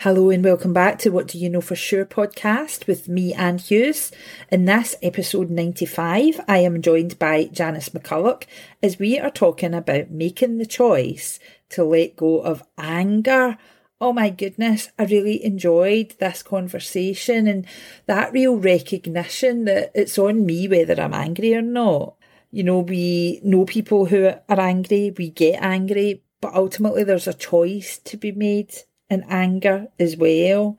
Hello and welcome back to What Do You Know For Sure podcast with me, Anne Hughes. In this episode 95, I am joined by Janice McCulloch as we are talking about making the choice to let go of anger. Oh my goodness, I really enjoyed this conversation and that real recognition that it's on me whether I'm angry or not. You know, we know people who are angry, we get angry, but ultimately there's a choice to be made and anger as well.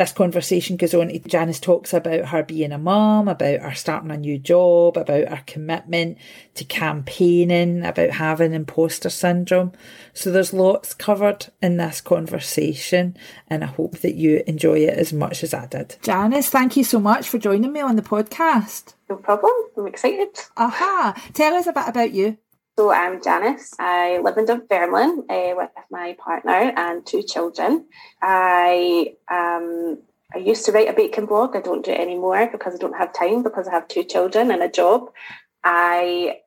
This conversation goes on. Janice talks about her being a mum, about her starting a new job, about her commitment to campaigning, about having imposter syndrome. So there's lots covered in this conversation, and I hope that you enjoy it as much as I did. Janice, thank you so much for joining me on the podcast. No problem. I'm excited. Aha. Tell us a bit about you. So I'm Janice. I live in Dunfermline uh, with my partner and two children. I um, I used to write a baking blog. I don't do it anymore because I don't have time because I have two children and a job. I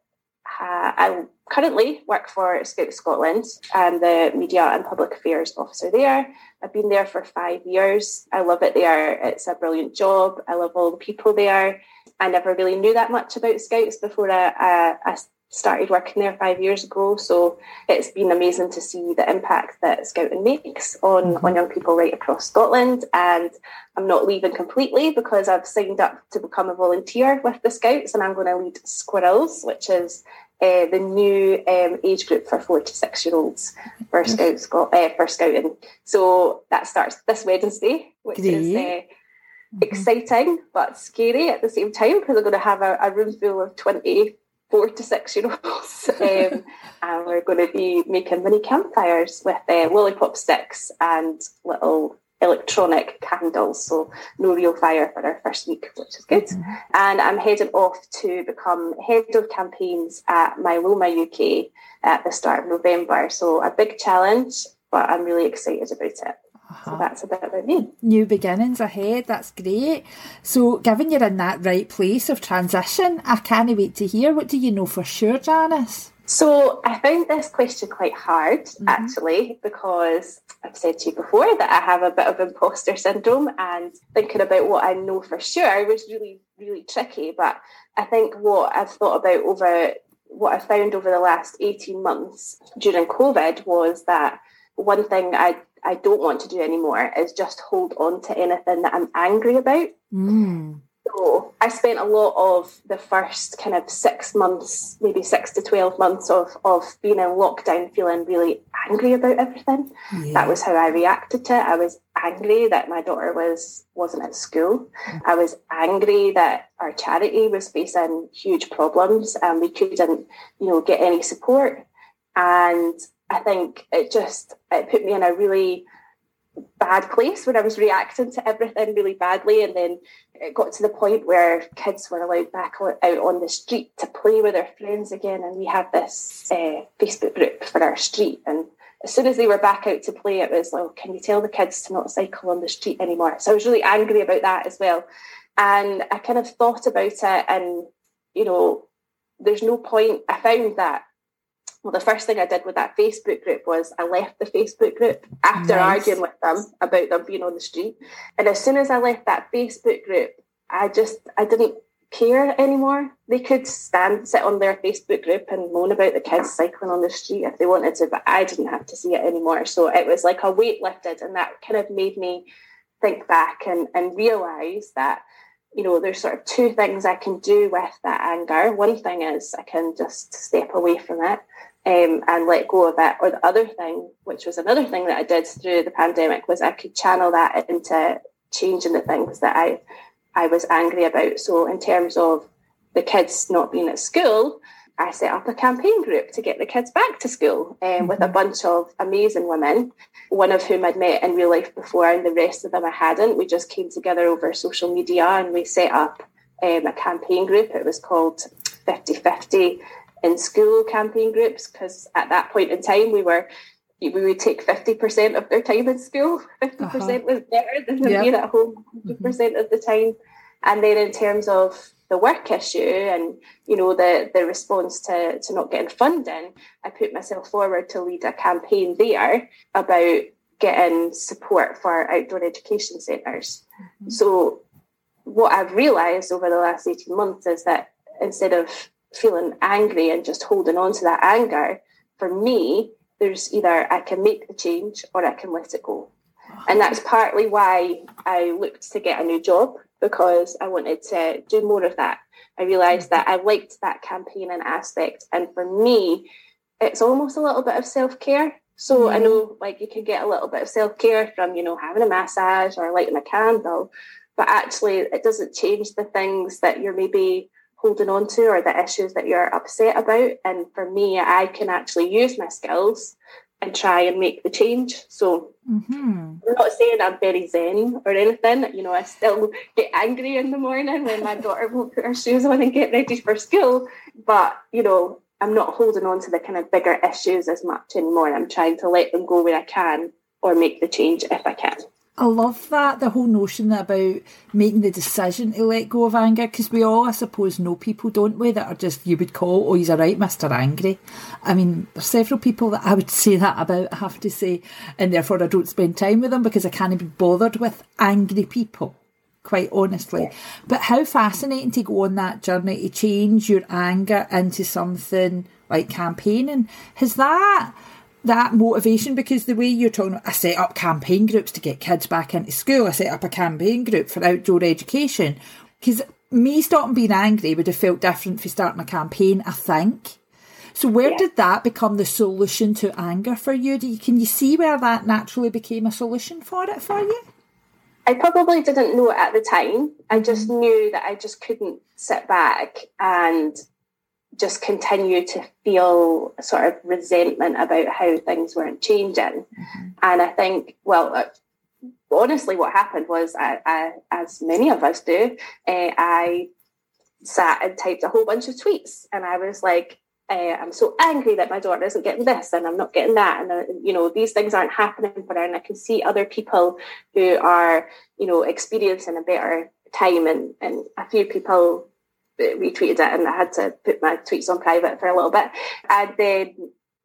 I currently work for Scout Scotland. I'm the media and public affairs officer there. I've been there for five years. I love it there. It's a brilliant job. I love all the people there. I never really knew that much about Scouts before I, I, I started working there five years ago. So it's been amazing to see the impact that Scouting makes on, mm-hmm. on young people right across Scotland. And I'm not leaving completely because I've signed up to become a volunteer with the Scouts and I'm going to lead Squirrels, which is uh, the new um, age group for four to six year olds for Scouts uh, for Scouting. So that starts this Wednesday, which Great. is. Uh, mm-hmm. exciting but scary at the same time because I'm going to have a, a room full of 20 four to six year olds. Um, and we're going to be making mini campfires with uh, lollipop sticks and little electronic candles. So no real fire for our first week, which is good. Mm-hmm. And I'm heading off to become head of campaigns at Myeloma UK at the start of November. So a big challenge, but I'm really excited about it. Uh-huh. So that's a bit about me. New beginnings ahead, that's great. So, given you're in that right place of transition, I can't wait to hear. What do you know for sure, Janice? So, I found this question quite hard mm-hmm. actually, because I've said to you before that I have a bit of imposter syndrome, and thinking about what I know for sure was really, really tricky. But I think what I've thought about over what I found over the last 18 months during COVID was that one thing I I don't want to do anymore is just hold on to anything that I'm angry about. Mm. So I spent a lot of the first kind of six months, maybe six to 12 months of, of being in lockdown, feeling really angry about everything. Yeah. That was how I reacted to it. I was angry that my daughter was, wasn't at school. Mm. I was angry that our charity was facing huge problems and we couldn't, you know, get any support. And I think it just it put me in a really bad place when I was reacting to everything really badly. And then it got to the point where kids were allowed back out on the street to play with their friends again. And we had this uh, Facebook group for our street. And as soon as they were back out to play, it was like, can you tell the kids to not cycle on the street anymore? So I was really angry about that as well. And I kind of thought about it and, you know, there's no point. I found that well, the first thing I did with that Facebook group was I left the Facebook group after nice. arguing with them about them being on the street. And as soon as I left that Facebook group, I just I didn't care anymore. They could stand sit on their Facebook group and moan about the kids cycling on the street if they wanted to, but I didn't have to see it anymore. So it was like a weight lifted, and that kind of made me think back and and realize that you know, there's sort of two things I can do with that anger. One thing is I can just step away from it um, and let go of it. Or the other thing, which was another thing that I did through the pandemic, was I could channel that into changing the things that I I was angry about. So in terms of the kids not being at school, I set up a campaign group to get the kids back to school um, mm-hmm. with a mm-hmm. bunch of amazing women, one of whom I'd met in real life before, and the rest of them I hadn't. We just came together over social media and we set up um, a campaign group. It was called 50 50 in school campaign groups because at that point in time we were we would take 50% of their time in school 50% uh-huh. was better than yep. being at home 100% mm-hmm. percent of the time and then in terms of the work issue and you know the the response to to not getting funding i put myself forward to lead a campaign there about getting support for outdoor education centres. Mm-hmm. So, what I've realised over the last 18 months is that instead of feeling angry and just holding on to that anger, for me, there's either I can make the change or I can let it go. And that's partly why I looked to get a new job because I wanted to do more of that. I realised mm-hmm. that I liked that campaigning aspect. And for me, it's almost a little bit of self care. So I mm-hmm. know like you can get a little bit of self care from, you know, having a massage or lighting a candle, but actually it doesn't change the things that you're maybe holding on to or the issues that you're upset about. And for me, I can actually use my skills and try and make the change. So mm-hmm. I'm not saying I'm very zen or anything. You know, I still get angry in the morning when my daughter won't put her shoes on and get ready for school. But, you know, I'm not holding on to the kind of bigger issues as much anymore. I'm trying to let them go where I can or make the change if I can. I love that the whole notion about making the decision to let go of anger because we all, I suppose, know people, don't we, that are just you would call, oh, he's a right, Mister Angry. I mean, there's several people that I would say that about. I have to say, and therefore I don't spend time with them because I can't be bothered with angry people. Quite honestly, but how fascinating to go on that journey to change your anger into something like campaigning. Has that that motivation because the way you're talking, I set up campaign groups to get kids back into school. I set up a campaign group for outdoor education because me stopping being angry would have felt different for starting a campaign. I think. So where yeah. did that become the solution to anger for you? you? Can you see where that naturally became a solution for it for you? I probably didn't know it at the time. I just knew that I just couldn't sit back and just continue to feel sort of resentment about how things weren't changing. Mm-hmm. And I think, well, uh, honestly, what happened was, I, I, as many of us do, uh, I sat and typed a whole bunch of tweets, and I was like, uh, I'm so angry that my daughter isn't getting this and I'm not getting that. And, uh, you know, these things aren't happening for her. And I can see other people who are, you know, experiencing a better time. And, and a few people retweeted it and I had to put my tweets on private for a little bit. And then,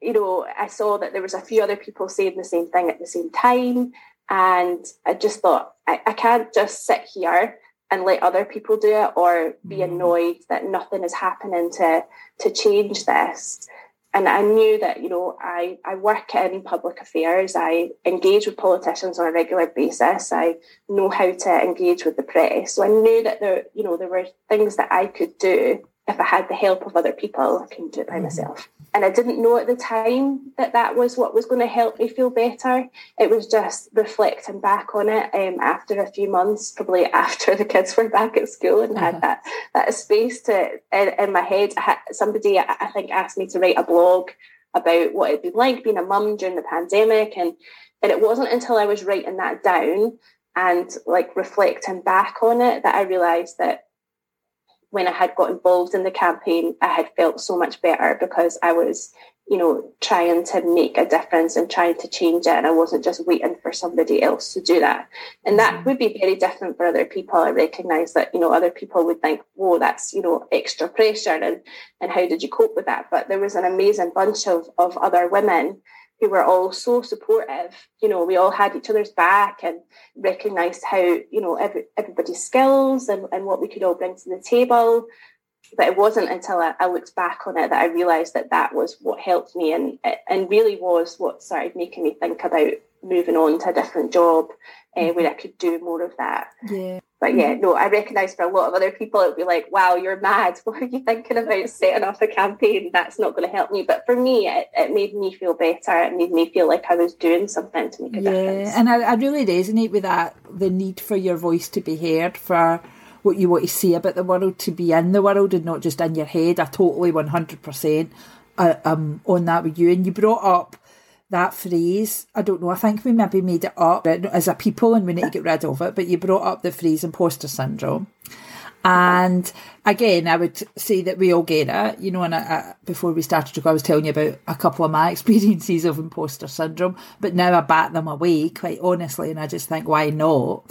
you know, I saw that there was a few other people saying the same thing at the same time. And I just thought, I, I can't just sit here and let other people do it or be mm. annoyed that nothing is happening to to change this and I knew that you know I I work in public affairs. I engage with politicians on a regular basis. I know how to engage with the press. So I knew that there you know there were things that I could do if I had the help of other people. I couldn't do it by mm-hmm. myself and I didn't know at the time that that was what was going to help me feel better. It was just reflecting back on it um, after a few months, probably after the kids were back at school and uh-huh. had that that space to in, in my head. Somebody I think asked me to write a blog about what it'd been like being a mum during the pandemic, and and it wasn't until I was writing that down and like reflecting back on it that I realised that when I had got involved in the campaign, I had felt so much better because I was, you know, trying to make a difference and trying to change it. And I wasn't just waiting for somebody else to do that. And that mm-hmm. would be very different for other people. I recognize that, you know, other people would think, whoa, that's, you know, extra pressure. And, and how did you cope with that? But there was an amazing bunch of, of other women who were all so supportive. You know, we all had each other's back and recognised how, you know, every, everybody's skills and, and what we could all bring to the table. But it wasn't until I, I looked back on it that I realised that that was what helped me and, and really was what started making me think about moving on to a different job uh, where I could do more of that. Yeah. But yeah, no, I recognise for a lot of other people, it would be like, wow, you're mad. What are you thinking about setting off a campaign? That's not going to help me. But for me, it, it made me feel better. It made me feel like I was doing something to make a yeah, difference. And I, I really resonate with that the need for your voice to be heard, for what you want to say about the world to be in the world and not just in your head. I totally 100% uh, um, on that with you. And you brought up that phrase. I don't know. I think we maybe made it up as a people and we need to get rid of it. But you brought up the phrase imposter syndrome. And again, I would say that we all get it. You know, and I, I, before we started to go, I was telling you about a couple of my experiences of imposter syndrome, but now I bat them away, quite honestly, and I just think, why not?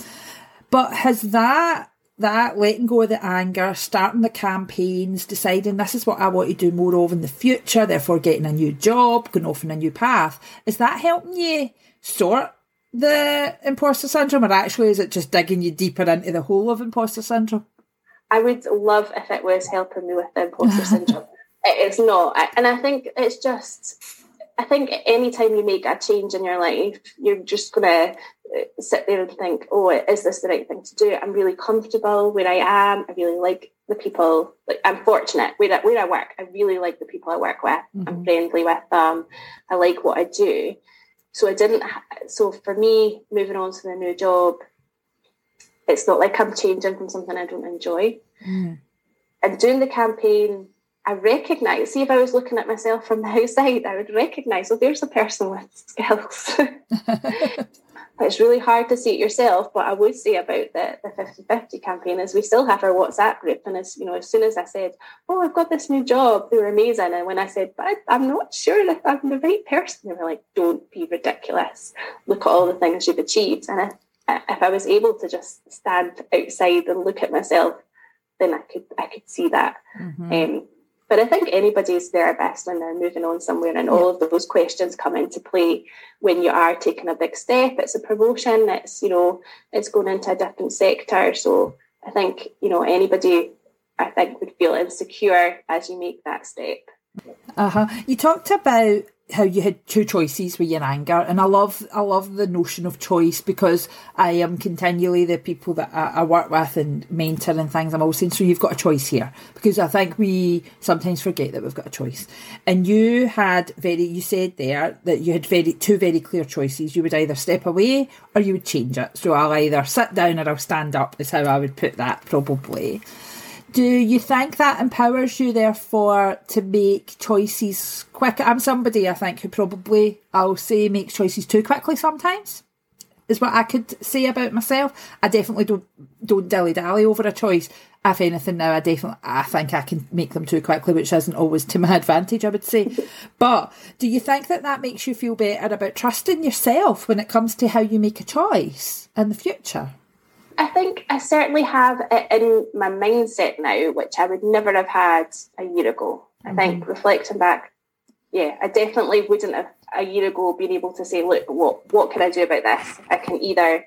But has that that letting go of the anger, starting the campaigns, deciding this is what I want to do more of in the future, therefore getting a new job, going off on a new path, is that helping you sort the imposter syndrome, or actually is it just digging you deeper into the whole of imposter syndrome? I would love if it was helping me with the imposter syndrome. It's not, and I think it's just. I think anytime you make a change in your life, you're just gonna uh, sit there and think, "Oh, is this the right thing to do?" I'm really comfortable where I am. I really like the people. Like I'm fortunate where I, where I work. I really like the people I work with. Mm-hmm. I'm friendly with them. I like what I do. So I didn't. So for me, moving on to the new job, it's not like I'm changing from something I don't enjoy. Mm. And doing the campaign, I recognise. See, if I was looking at myself from the outside, I would recognise. Oh, there's a person with skills. it's really hard to see it yourself. But I would say about the, the 50-50 campaign is we still have our WhatsApp group. And as you know, as soon as I said, Oh, I've got this new job, they were amazing. And when I said, But I, am not sure if I'm the right person, they were like, Don't be ridiculous. Look at all the things you've achieved. And if, if I was able to just stand outside and look at myself, then I could I could see that. Mm-hmm. Um, but I think anybody's their best when they're moving on somewhere, and all of those questions come into play when you are taking a big step. It's a promotion. It's you know it's going into a different sector. So I think you know anybody I think would feel insecure as you make that step. Uh huh. You talked about how you had two choices with your anger. And I love I love the notion of choice because I am continually the people that I, I, work with and mentor and things I'm always saying so you've got a choice here. Because I think we sometimes forget that we've got a choice. And you had very you said there that you had very two very clear choices. You would either step away or you would change it. So I'll either sit down or I'll stand up is how I would put that probably do you think that empowers you, therefore, to make choices quick? I'm somebody I think who probably I'll say makes choices too quickly sometimes. Is what I could say about myself. I definitely don't don't dilly dally over a choice. If anything, now I definitely I think I can make them too quickly, which isn't always to my advantage. I would say. but do you think that that makes you feel better about trusting yourself when it comes to how you make a choice in the future? I think I certainly have it in my mindset now, which I would never have had a year ago. I mm-hmm. think reflecting back, yeah, I definitely wouldn't have a year ago been able to say, look, what what can I do about this? I can either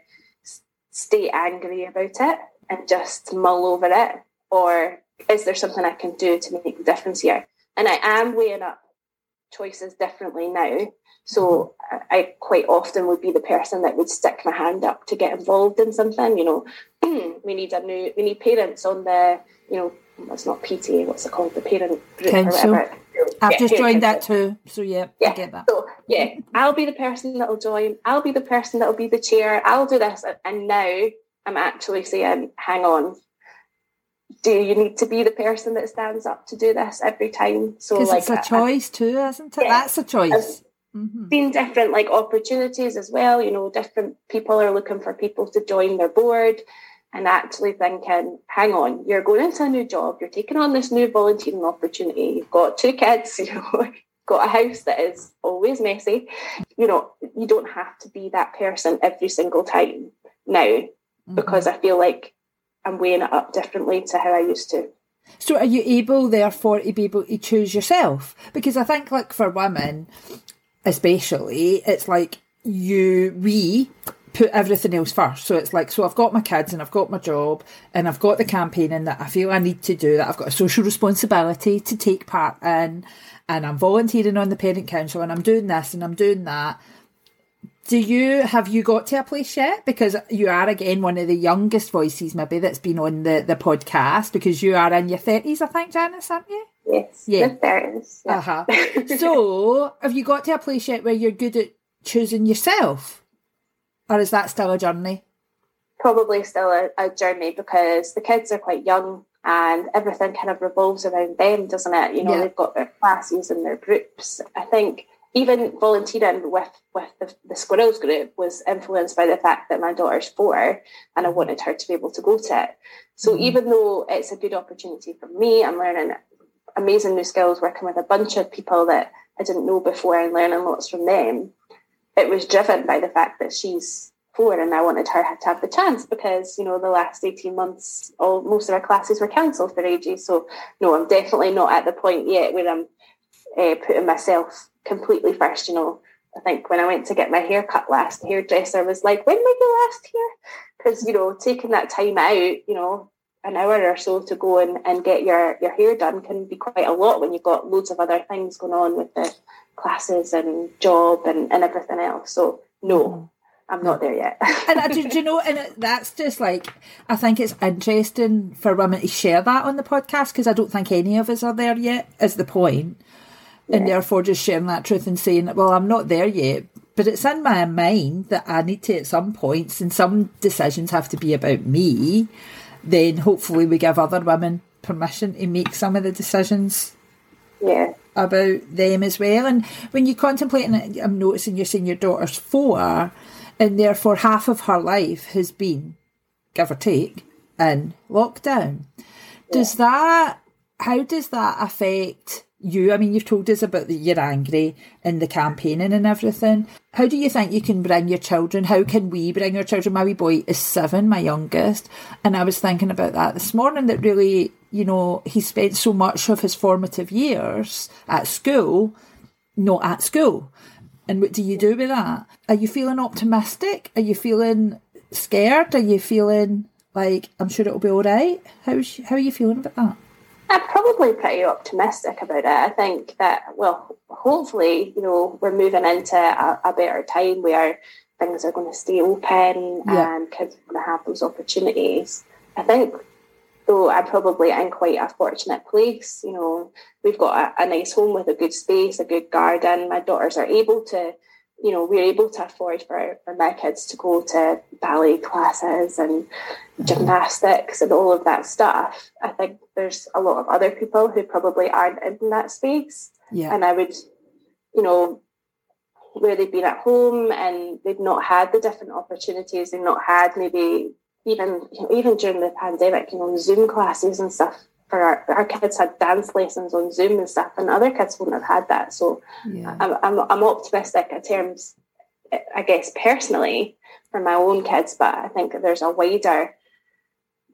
stay angry about it and just mull over it, or is there something I can do to make a difference here? And I am weighing up choices differently now so I quite often would be the person that would stick my hand up to get involved in something. You know, we need a new, we need parents on the, you know, it's not PTA, what's it called, the parent group Council. or whatever. I've yeah, just joined that too, so yeah, yeah, I get that. So yeah, I'll be the person that'll join. I'll be the person that'll be the chair. I'll do this, and now I'm actually saying, hang on, do you need to be the person that stands up to do this every time? So like it's a choice too, isn't it? Yeah, That's a choice mm-hmm. seen different like opportunities as well. You know, different people are looking for people to join their board and actually thinking, hang on, you're going into a new job, you're taking on this new volunteering opportunity, you've got two kids, you know, got a house that is always messy. You know, you don't have to be that person every single time now mm-hmm. because I feel like I'm weighing it up differently to how I used to. So are you able therefore to be able to choose yourself? Because I think like for women, especially, it's like you, we put everything else first. So it's like, so I've got my kids and I've got my job and I've got the campaigning that I feel I need to do, that I've got a social responsibility to take part in, and I'm volunteering on the parent council and I'm doing this and I'm doing that. Do you have you got to a place yet? Because you are again one of the youngest voices, maybe that's been on the the podcast. Because you are in your thirties, I think, Janice, aren't you? Yes. Yeah. Parents. Yeah. Uh-huh. so, have you got to a place yet where you're good at choosing yourself, or is that still a journey? Probably still a, a journey because the kids are quite young and everything kind of revolves around them, doesn't it? You know, yeah. they've got their classes and their groups. I think even volunteering with with the, the, squirrels group was influenced by the fact that my daughter's four and I wanted her to be able to go to it. So mm-hmm. even though it's a good opportunity for me, I'm learning amazing new skills working with a bunch of people that I didn't know before and learning lots from them. It was driven by the fact that she's four and I wanted her to have the chance because, you know, the last 18 months, all most of our classes were cancelled for ages. So no, I'm definitely not at the point yet where I'm uh, putting myself completely first, you know, I think when I went to get my hair cut last, the hairdresser was like, "When were you last here?" Because you know, taking that time out, you know, an hour or so to go and, and get your, your hair done can be quite a lot when you've got loads of other things going on with the classes and job and, and everything else. So no, mm-hmm. I'm not there yet. and do, do, you know, and that's just like, I think it's interesting for women to share that on the podcast because I don't think any of us are there yet, is the point. Yeah. And therefore just sharing that truth and saying, well, I'm not there yet, but it's in my mind that I need to at some points, and some decisions have to be about me then hopefully we give other women permission to make some of the decisions yeah. about them as well. And when you contemplate, and I'm noticing you're saying your daughter's four, and therefore half of her life has been, give or take, in lockdown. Yeah. Does that, how does that affect you? I mean, you've told us about that you're angry in the campaigning and everything. How do you think you can bring your children? How can we bring our children? My wee boy is seven, my youngest, and I was thinking about that this morning. That really, you know, he spent so much of his formative years at school, not at school. And what do you do with that? Are you feeling optimistic? Are you feeling scared? Are you feeling like I'm sure it'll be all right? How's how are you feeling about that? I'm probably pretty optimistic about it. I think that, well, hopefully, you know, we're moving into a, a better time where things are going to stay open yeah. and kids are going to have those opportunities. I think, though, I'm probably in quite a fortunate place. You know, we've got a, a nice home with a good space, a good garden. My daughters are able to you know, we're able to afford for, for my kids to go to ballet classes and gymnastics and all of that stuff. I think there's a lot of other people who probably aren't in that space. Yeah. And I would, you know, where they've been at home and they've not had the different opportunities, they've not had maybe even you know, even during the pandemic, you know, Zoom classes and stuff for our, our kids had dance lessons on Zoom and stuff, and other kids wouldn't have had that. So yeah. I'm, I'm, I'm optimistic in terms, I guess, personally for my own kids, but I think there's a wider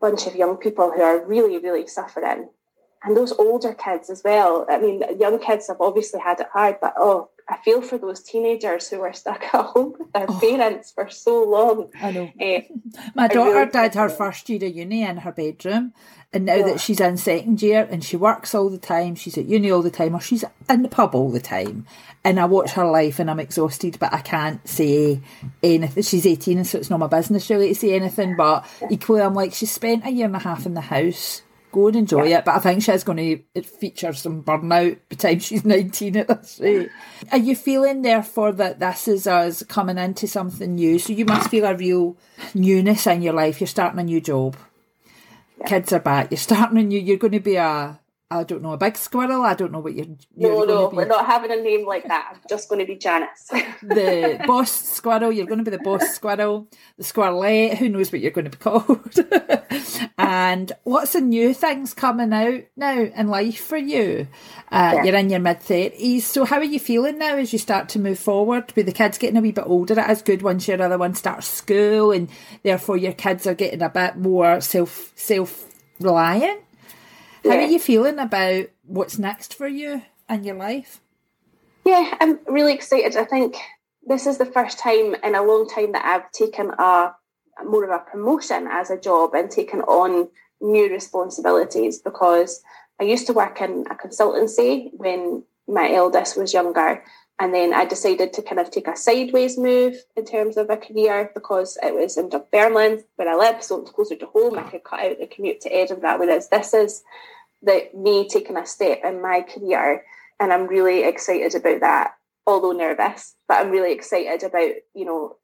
bunch of young people who are really, really suffering. And those older kids as well. I mean, young kids have obviously had it hard, but oh, I feel for those teenagers who were stuck at home with their oh, parents for so long. I know. Uh, My daughter really did her first year of uni in her bedroom, and now that she's in second year and she works all the time, she's at uni all the time, or she's in the pub all the time. And I watch her life and I'm exhausted, but I can't say anything. She's 18, and so it's not my business really to say anything. But equally, I'm like, she spent a year and a half in the house go and enjoy yeah. it. But I think she's going to feature some burnout by the time she's 19 at this rate. Are you feeling, therefore, that this is us coming into something new? So you must feel a real newness in your life. You're starting a new job. Yeah. Kids are back. You're starting a new, you're going to be a, I don't know, a big squirrel. I don't know what you're. you're no, no, we're not having a name like that. I'm just going to be Janice. the boss squirrel. You're going to be the boss squirrel, the squirrelet. Who knows what you're going to be called? and lots of new things coming out now in life for you. Uh, yeah. You're in your mid thirties. So how are you feeling now as you start to move forward? With the kids getting a wee bit older, it is good once your other one starts school, and therefore your kids are getting a bit more self self reliant. How yeah. are you feeling about what's next for you and your life? Yeah, I'm really excited. I think this is the first time in a long time that I've taken a more of a promotion as a job and taken on new responsibilities because I used to work in a consultancy when my eldest was younger. And then I decided to kind of take a sideways move in terms of a career because it was in Dunfermline where I live, so it was closer to home. I could cut out the commute to Edinburgh, whereas this is that me taking a step in my career and I'm really excited about that although nervous but I'm really excited about you know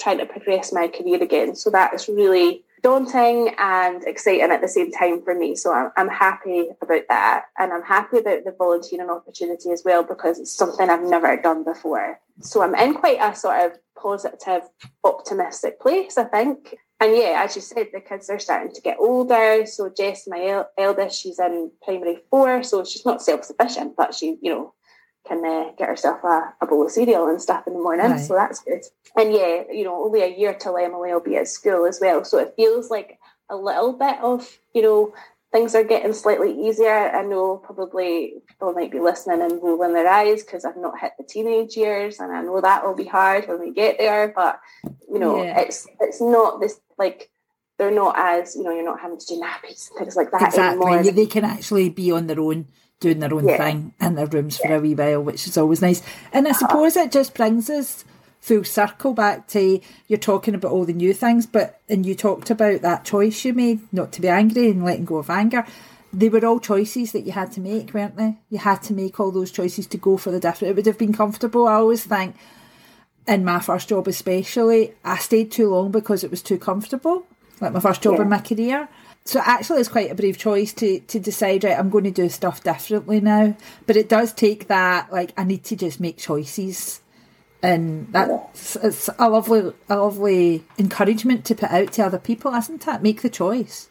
trying to progress my career again. So that is really daunting and exciting at the same time for me. So I'm, I'm happy about that. And I'm happy about the volunteering opportunity as well because it's something I've never done before. So I'm in quite a sort of positive optimistic place I think and yeah, as you said, the kids are starting to get older. So Jess, my el- eldest, she's in primary four, so she's not self sufficient, but she, you know, can uh, get herself a, a, bowl of cereal and stuff in the morning. Right. So that's good. And yeah, you know, only a year till Emily will be at school as well. So it feels like a little bit of, you know, things are getting slightly easier. I know probably people might be listening and rolling their eyes because I've not hit the teenage years, and I know that will be hard when we get there. But you know, yeah. it's it's not this like they're not as you know you're not having to do nappies and things like that exactly. anymore. They can actually be on their own doing their own yeah. thing in their rooms yeah. for a wee while, which is always nice. And I uh-huh. suppose uh, it just brings us full circle back to you're talking about all the new things, but and you talked about that choice you made not to be angry and letting go of anger. They were all choices that you had to make, weren't they? You had to make all those choices to go for the different. It would have been comfortable. I always think, in my first job especially, I stayed too long because it was too comfortable. Like my first job yeah. in my career. So actually, it's quite a brave choice to to decide. Right, I'm going to do stuff differently now. But it does take that. Like I need to just make choices and that's it's a lovely a lovely encouragement to put out to other people isn't it? Make the choice.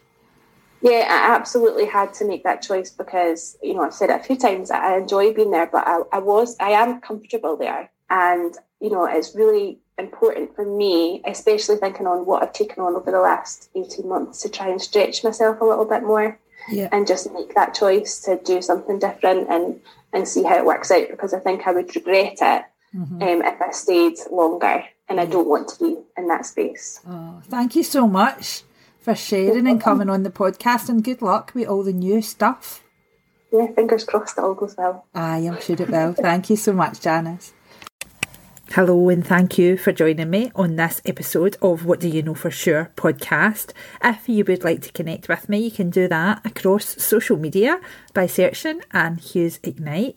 Yeah i absolutely had to make that choice because you know i've said it a few times i enjoy being there but i, I was i am comfortable there. And you know it's really important for me especially thinking on what i've taken on over the last 18 months to try and stretch myself a little bit more yeah. and just make that choice to do something different and and see how it works out because i think i would regret it mm-hmm. um, if I stayed longer, and I don't want to be in that space. Oh, thank you so much for sharing and coming on the podcast, and good luck with all the new stuff. Yeah, fingers crossed it all goes well. I am sure it will. thank you so much, Janice. Hello, and thank you for joining me on this episode of What Do You Know For Sure podcast. If you would like to connect with me, you can do that across social media by searching Anne Hughes Ignite.